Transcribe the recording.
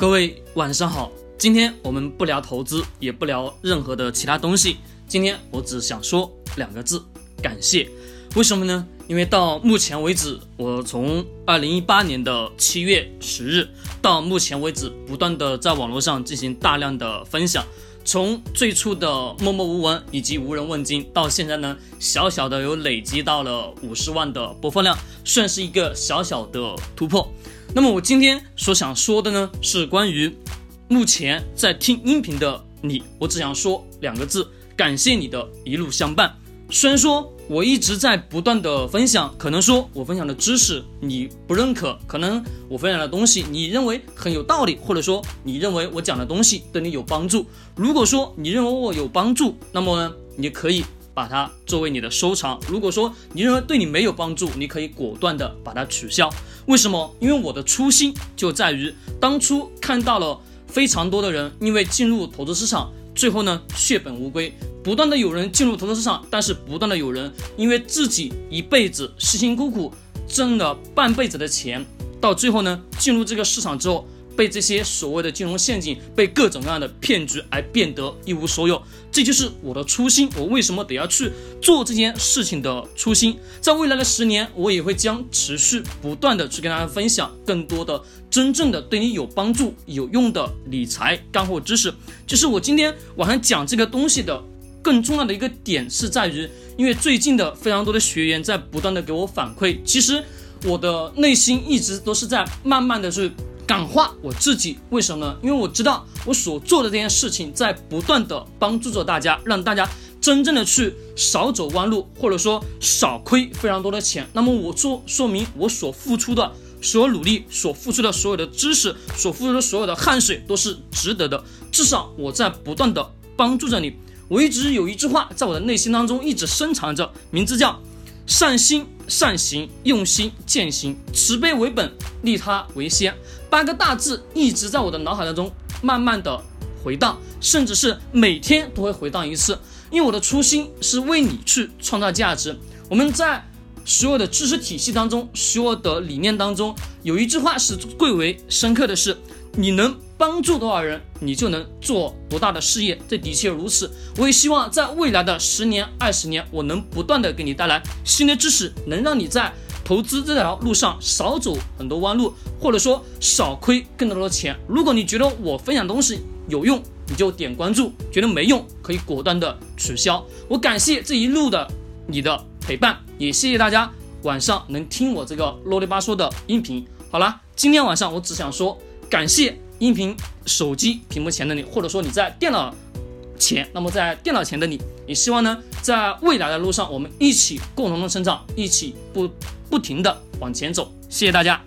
各位晚上好，今天我们不聊投资，也不聊任何的其他东西。今天我只想说两个字：感谢。为什么呢？因为到目前为止，我从二零一八年的七月十日到目前为止，不断的在网络上进行大量的分享。从最初的默默无闻以及无人问津，到现在呢，小小的有累积到了五十万的播放量，算是一个小小的突破。那么我今天所想说的呢，是关于目前在听音频的你，我只想说两个字：感谢你的一路相伴。虽然说我一直在不断的分享，可能说我分享的知识你不认可，可能我分享的东西你认为很有道理，或者说你认为我讲的东西对你有帮助。如果说你认为我有帮助，那么呢，你可以。把它作为你的收藏。如果说你认为对你没有帮助，你可以果断的把它取消。为什么？因为我的初心就在于当初看到了非常多的人因为进入投资市场，最后呢血本无归。不断的有人进入投资市场，但是不断的有人因为自己一辈子辛辛苦苦挣了半辈子的钱，到最后呢进入这个市场之后。被这些所谓的金融陷阱，被各种各样的骗局而变得一无所有，这就是我的初心。我为什么得要去做这件事情的初心？在未来的十年，我也会将持续不断的去跟大家分享更多的真正的对你有帮助、有用的理财干货知识。就是我今天晚上讲这个东西的更重要的一个点是在于，因为最近的非常多的学员在不断的给我反馈，其实我的内心一直都是在慢慢的去。感化我自己，为什么呢？因为我知道我所做的这件事情在不断的帮助着大家，让大家真正的去少走弯路，或者说少亏非常多的钱。那么我说，说明我所付出的所有努力，所付出的所有的知识，所付出的所有的汗水都是值得的。至少我在不断的帮助着你。我一直有一句话在我的内心当中一直深藏着，名字叫善心。善行，用心践行，慈悲为本，利他为先，八个大字一直在我的脑海当中慢慢的回荡，甚至是每天都会回荡一次。因为我的初心是为你去创造价值。我们在所有的知识体系当中，所有的理念当中，有一句话是最为深刻的是，你能。帮助多少人，你就能做多大的事业。这的确如此。我也希望在未来的十年、二十年，我能不断的给你带来新的知识，能让你在投资这条路上少走很多弯路，或者说少亏更多的钱。如果你觉得我分享东西有用，你就点关注；觉得没用，可以果断的取消。我感谢这一路的你的陪伴，也谢谢大家晚上能听我这个啰里吧嗦的音频。好了，今天晚上我只想说感谢。音频手机屏幕前的你，或者说你在电脑前，那么在电脑前的你，也希望呢，在未来的路上，我们一起共同的成长，一起不不停的往前走。谢谢大家。